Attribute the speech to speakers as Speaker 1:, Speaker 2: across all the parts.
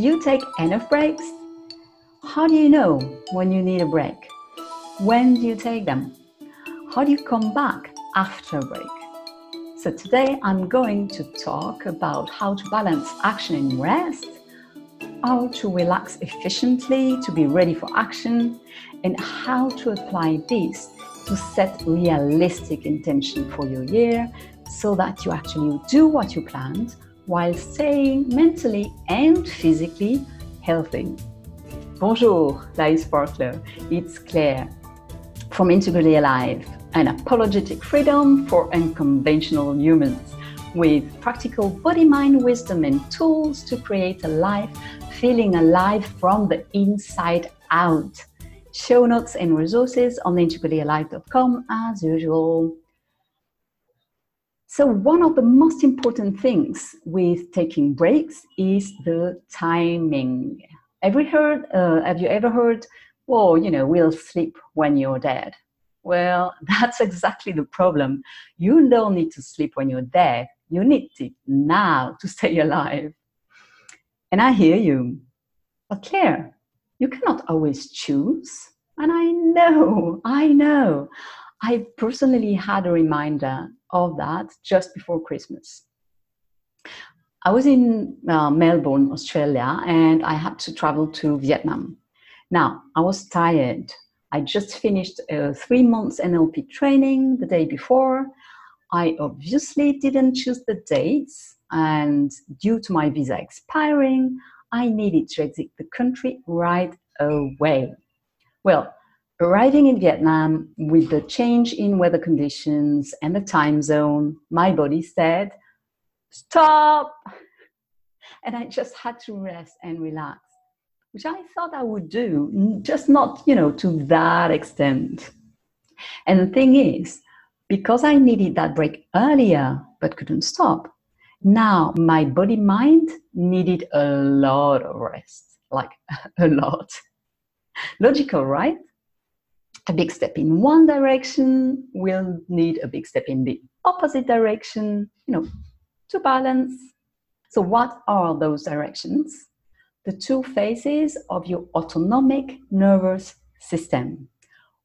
Speaker 1: Do you take enough breaks? How do you know when you need a break? When do you take them? How do you come back after a break? So, today I'm going to talk about how to balance action and rest, how to relax efficiently to be ready for action, and how to apply this to set realistic intention for your year so that you actually do what you planned while staying mentally and physically healthy. Bonjour, Life Sparkler. It's Claire from Integrally Alive, an apologetic freedom for unconventional humans with practical body mind wisdom and tools to create a life feeling alive from the inside out. Show notes and resources on integrallyalive.com as usual. So, one of the most important things with taking breaks is the timing. Have you heard? Uh, have you ever heard? Well, you know, we'll sleep when you're dead. Well, that's exactly the problem. You don't need to sleep when you're dead. You need it now to stay alive. And I hear you. But Claire, you cannot always choose. And I know, I know. I personally had a reminder of that just before Christmas. I was in uh, Melbourne, Australia, and I had to travel to Vietnam. Now, I was tired. I just finished a three months NLP training the day before. I obviously didn't choose the dates, and due to my visa expiring, I needed to exit the country right away. Well, arriving in Vietnam with the change in weather conditions and the time zone, my body said, Stop! And I just had to rest and relax, which I thought I would do, just not, you know, to that extent. And the thing is, because I needed that break earlier but couldn't stop, now my body mind needed a lot of rest, like a lot. Logical, right? A big step in one direction will need a big step in the opposite direction, you know, to balance. So, what are those directions? The two phases of your autonomic nervous system.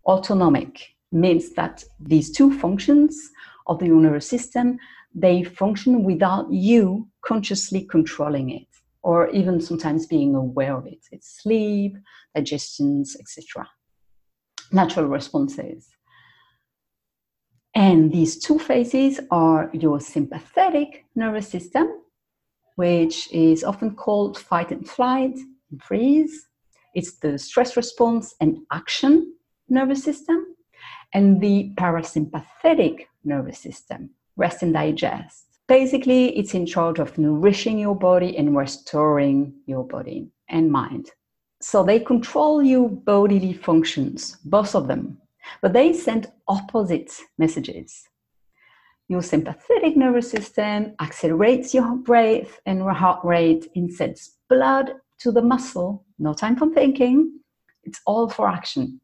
Speaker 1: Autonomic means that these two functions of the nervous system they function without you consciously controlling it or even sometimes being aware of it. It's sleep, digestions, etc natural responses. And these two phases are your sympathetic nervous system, which is often called fight and flight and freeze. It's the stress response and action nervous system, and the parasympathetic nervous system, rest and digest. Basically, it's in charge of nourishing your body and restoring your body and mind. So they control your bodily functions, both of them, but they send opposite messages. Your sympathetic nervous system accelerates your breath and your heart rate and sends blood to the muscle. No time for thinking. It's all for action.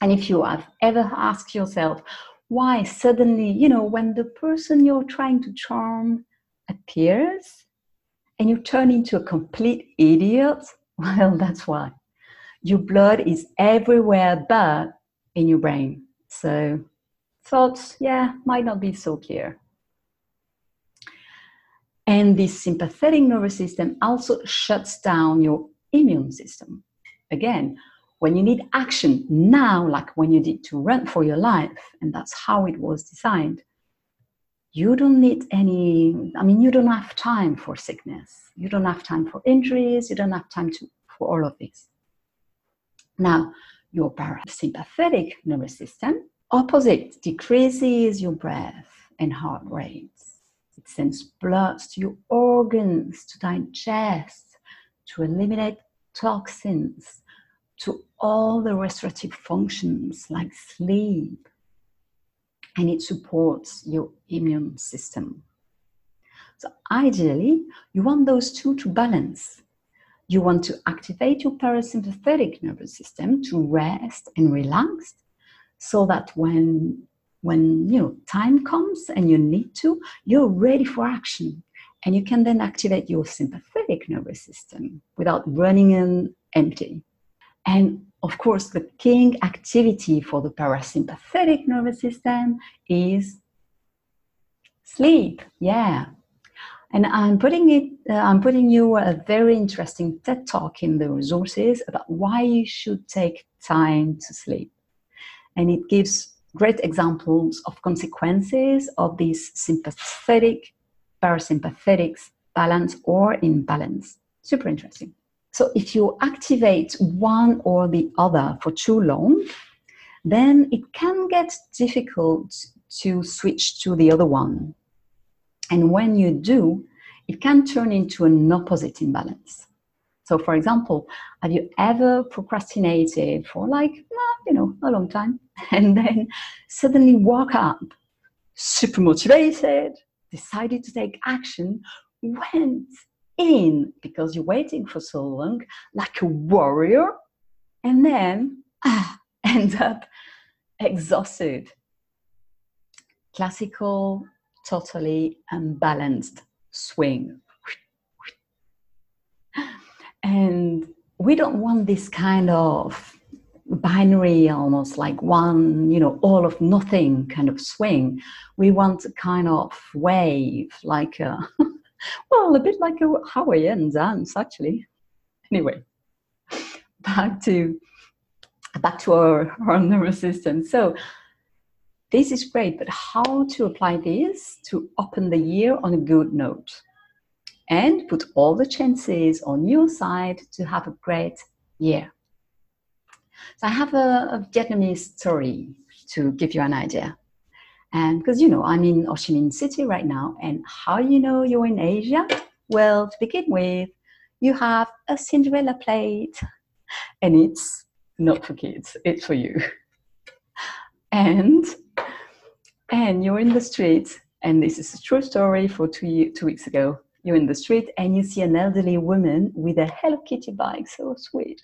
Speaker 1: And if you have ever asked yourself why suddenly, you know, when the person you're trying to charm appears and you turn into a complete idiot, well, that's why. Your blood is everywhere but in your brain. So thoughts, yeah, might not be so clear. And this sympathetic nervous system also shuts down your immune system. Again, when you need action now, like when you need to run for your life, and that's how it was designed, you don't need any, I mean, you don't have time for sickness. You don't have time for injuries. You don't have time to, for all of this. Now, your parasympathetic nervous system, opposite, decreases your breath and heart rates. It sends blood to your organs to digest, to eliminate toxins, to all the restorative functions like sleep, and it supports your immune system. So, ideally, you want those two to balance. You want to activate your parasympathetic nervous system to rest and relax so that when when you know time comes and you need to you're ready for action And you can then activate your sympathetic nervous system without running in empty. And of course, the king activity for the parasympathetic nervous system is sleep. Yeah. And I'm putting it, uh, I'm putting you a very interesting TED talk in the resources about why you should take time to sleep. And it gives great examples of consequences of this sympathetic, parasympathetic balance or imbalance. Super interesting. So if you activate one or the other for too long, then it can get difficult to switch to the other one. And when you do, it can turn into an opposite imbalance. So, for example, have you ever procrastinated for like, you know, a long time and then suddenly woke up super motivated, decided to take action, went in because you're waiting for so long, like a warrior, and then ah, end up exhausted. Classical, totally unbalanced swing. And we don't want this kind of binary almost like one you know all of nothing kind of swing we want a kind of wave like a well, a bit like a Hawaiian dance, actually. Anyway, back to back to our, our nervous system. So this is great, but how to apply this to open the year on a good note and put all the chances on your side to have a great year. So I have a, a Vietnamese story to give you an idea. And because, you know, I'm in Ho Chi Minh City right now. And how you know you're in Asia? Well, to begin with, you have a Cinderella plate. And it's not for kids, it's for you. And and you're in the street, and this is a true story for two, two weeks ago. You're in the street and you see an elderly woman with a Hello Kitty bag, so sweet.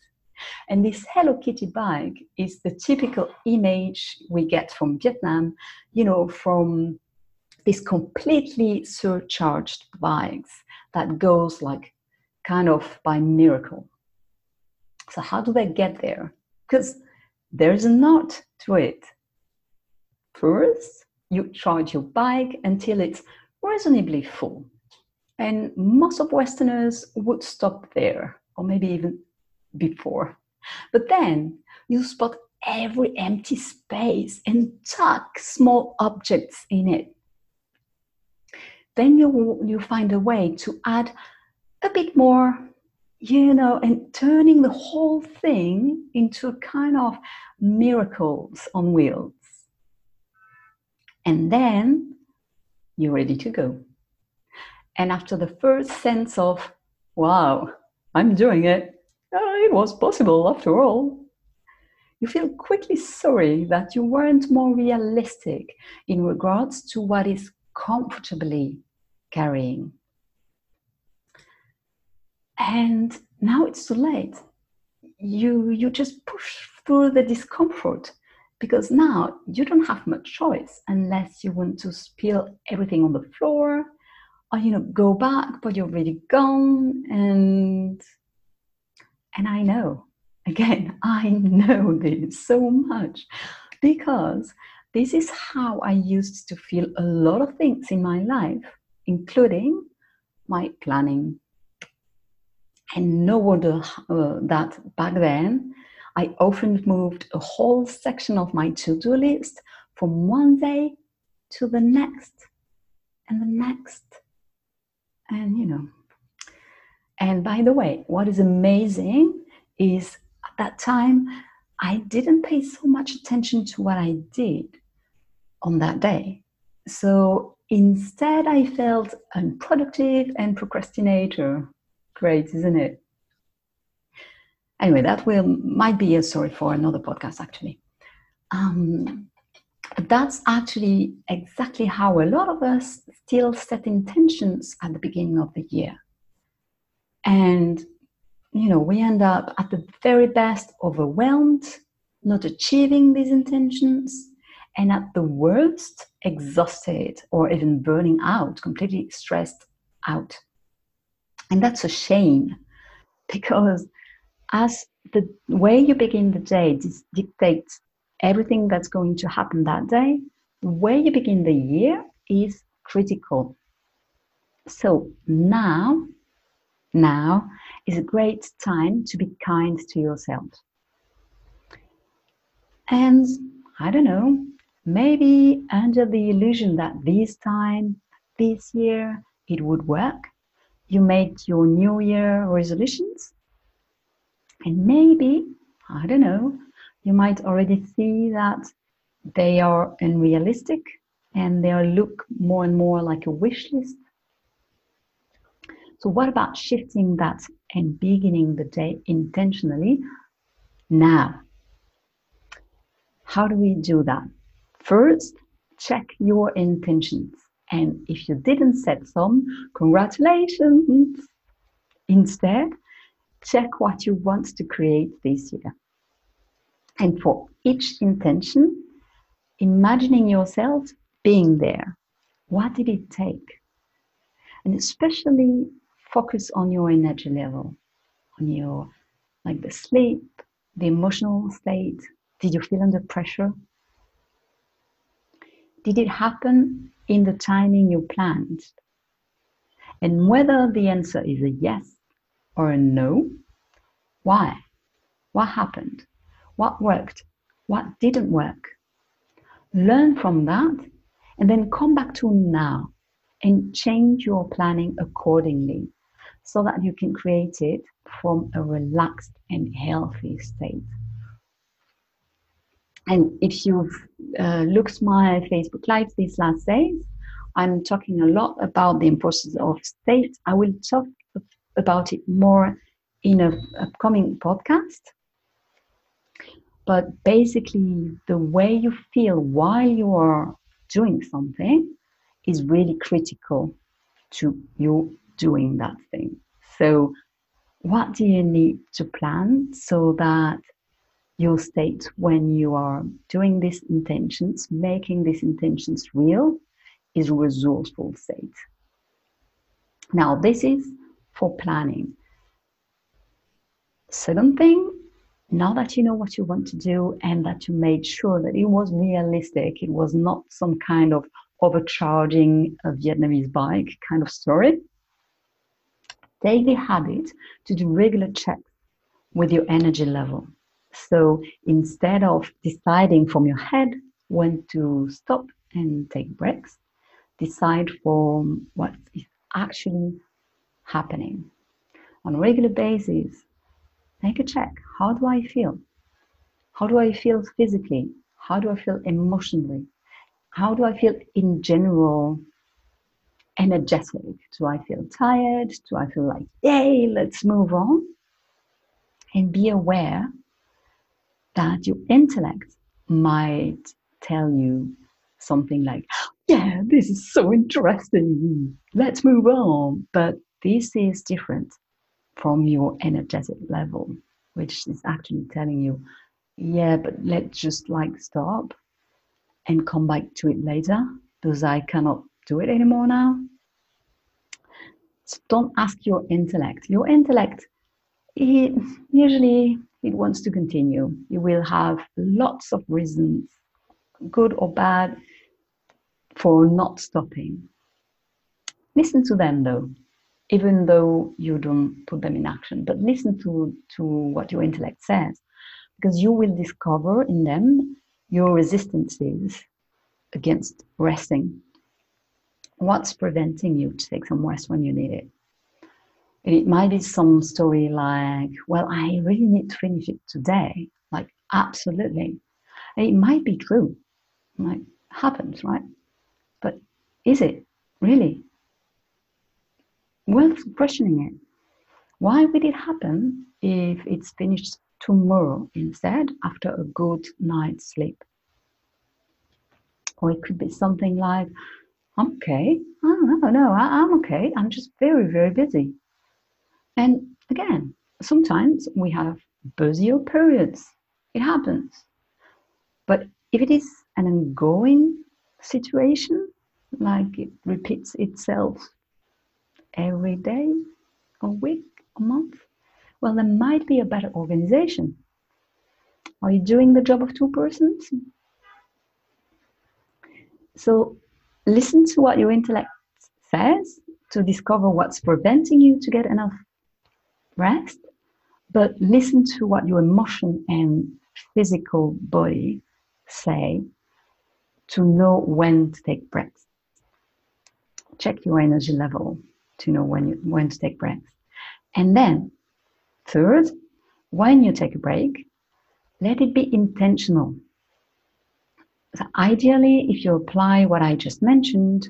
Speaker 1: And this Hello Kitty bag is the typical image we get from Vietnam, you know, from these completely surcharged bags that goes like kind of by miracle. So how do they get there? Because there's a knot to it. First, you charge your bike until it's reasonably full. And most of Westerners would stop there, or maybe even before. But then you spot every empty space and tuck small objects in it. Then you, you find a way to add a bit more, you know, and turning the whole thing into a kind of miracles on wheels. And then you're ready to go. And after the first sense of, wow, I'm doing it, Uh, it was possible after all. You feel quickly sorry that you weren't more realistic in regards to what is comfortably carrying. And now it's too late. You, you just push through the discomfort because now you don't have much choice unless you want to spill everything on the floor or you know go back but you're already gone and and I know, again, I know this so much because this is how I used to feel a lot of things in my life, including my planning. And no wonder uh, that back then I often moved a whole section of my to do list from one day to the next and the next. And you know, and by the way, what is amazing is at that time, I didn't pay so much attention to what I did on that day. So instead, I felt unproductive and procrastinator. Great, isn't it? Anyway, that will might be a story for another podcast, actually. Um, that's actually exactly how a lot of us still set intentions at the beginning of the year. And, you know, we end up at the very best overwhelmed, not achieving these intentions, and at the worst, exhausted or even burning out, completely stressed out. And that's a shame because as the way you begin the day dictates everything that's going to happen that day, the way you begin the year is critical. So now, now is a great time to be kind to yourself. And I don't know, maybe under the illusion that this time, this year, it would work, you made your New Year resolutions. And maybe, I don't know, you might already see that they are unrealistic and they look more and more like a wish list. So, what about shifting that and beginning the day intentionally now? How do we do that? First, check your intentions. And if you didn't set some, congratulations. Instead, check what you want to create this year. And for each intention, imagining yourself being there. What did it take? And especially focus on your energy level, on your like the sleep, the emotional state, did you feel under pressure? Did it happen in the timing you planned? And whether the answer is a yes or a no, why? What happened? What worked? What didn't work? Learn from that and then come back to now and change your planning accordingly so that you can create it from a relaxed and healthy state. And if you've uh, looked my Facebook Live these last days, I'm talking a lot about the importance of state. I will talk about it more in a upcoming podcast. But basically, the way you feel while you are doing something is really critical to you doing that thing. So, what do you need to plan so that your state when you are doing these intentions, making these intentions real, is a resourceful state. Now, this is for planning. Second thing, now that you know what you want to do and that you made sure that it was realistic, it was not some kind of overcharging a Vietnamese bike kind of story, take the habit to do regular checks with your energy level. So instead of deciding from your head when to stop and take breaks, decide from what is actually happening. On a regular basis, make a check. How do I feel? How do I feel physically? How do I feel emotionally? How do I feel in general energetic? Do I feel tired? Do I feel like, yay, let's move on? And be aware that your intellect might tell you something like, yeah, this is so interesting. Let's move on. But this is different from your energetic level, which is actually telling you, yeah, but let's just like stop and come back to it later because I cannot do it anymore now. So don't ask your intellect. Your intellect, it usually it wants to continue. You will have lots of reasons, good or bad, for not stopping. Listen to them though, even though you don't put them in action, but listen to, to what your intellect says, because you will discover in them your resistances against resting. What's preventing you to take some rest when you need it? it might be some story like, well, I really need to finish it today. Like, absolutely. And it might be true. Like, happens, right? But is it really? Worth questioning it. Why would it happen if it's finished tomorrow instead after a good night's sleep? Or it could be something like, I'm okay. Oh, no, no, I, I'm okay. I'm just very, very busy. And again, sometimes we have busier periods. It happens. But if it is an ongoing situation, like it repeats itself every day, a week, a month? Well, there might be a better organization. Are you doing the job of two persons? So listen to what your intellect says to discover what's preventing you to get enough rest, but listen to what your emotion and physical body say to know when to take breaks. Check your energy level to know when you, when to take breaks. And then, third, when you take a break, let it be intentional. So ideally, if you apply what I just mentioned,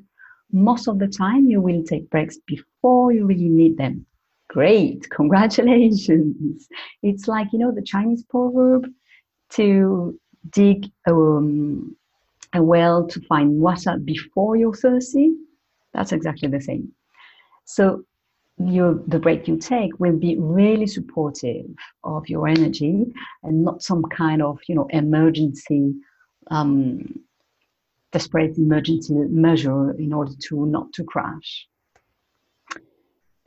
Speaker 1: most of the time you will take breaks before you really need them. Great, congratulations. It's like, you know, the Chinese proverb to dig um, a well to find water before you're thirsty. That's exactly the same. So the break you take will be really supportive of your energy and not some kind of, you know, emergency, um, desperate emergency measure in order to not to crash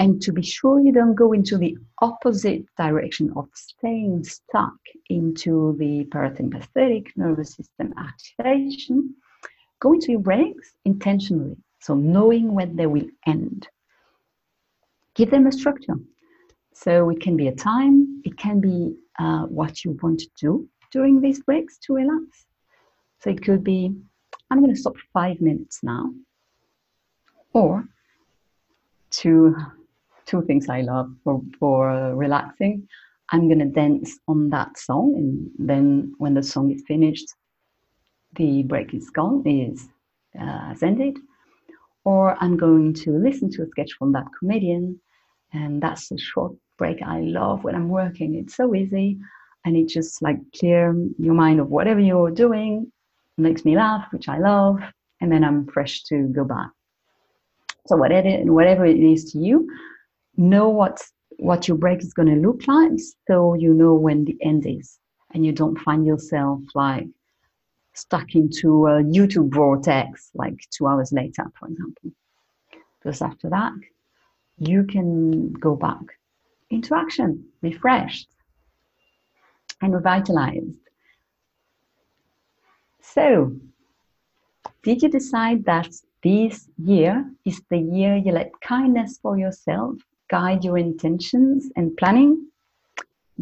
Speaker 1: and to be sure you don't go into the opposite direction of staying stuck into the parasympathetic nervous system activation, go into your breaks intentionally. So knowing when they will end. Give them a structure. So it can be a time, it can be uh, what you want to do during these breaks to relax. So it could be, I'm going to stop five minutes now, or to two things I love for, for relaxing. I'm gonna dance on that song, and then when the song is finished, the break is gone, is uh, has ended. Or I'm going to listen to a sketch from that comedian, and that's a short break I love when I'm working. It's so easy, and it just like clear your mind of whatever you're doing, makes me laugh, which I love, and then I'm fresh to go back. So whatever whatever it is to you, know what's what your break is going to look like so you know when the end is and you don't find yourself like stuck into a youtube vortex like two hours later for example because after that you can go back into action refreshed and revitalized so did you decide that this year is the year you let kindness for yourself guide your intentions and planning,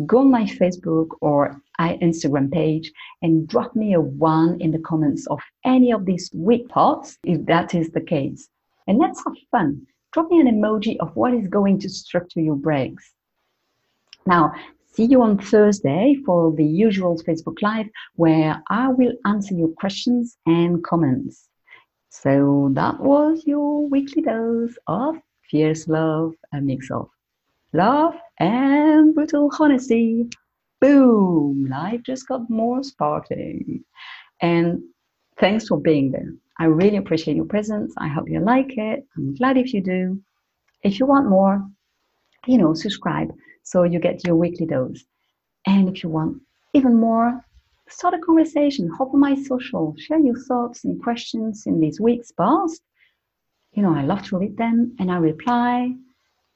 Speaker 1: go on my Facebook or Instagram page and drop me a one in the comments of any of these week thoughts if that is the case. And let's have fun. Drop me an emoji of what is going to structure your breaks. Now, see you on Thursday for the usual Facebook Live where I will answer your questions and comments. So that was your weekly dose of fierce love, a mix of love and brutal honesty. Boom! Life just got more sparkling. And thanks for being there. I really appreciate your presence. I hope you like it. I'm glad if you do. If you want more, you know, subscribe so you get your weekly dose. And if you want even more, start a conversation. Hop on my social, share your thoughts and questions in these weeks past you know, I love to read them and I reply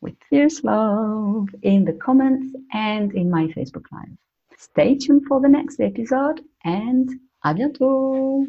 Speaker 1: with fierce love in the comments and in my Facebook Live. Stay tuned for the next episode and à bientôt!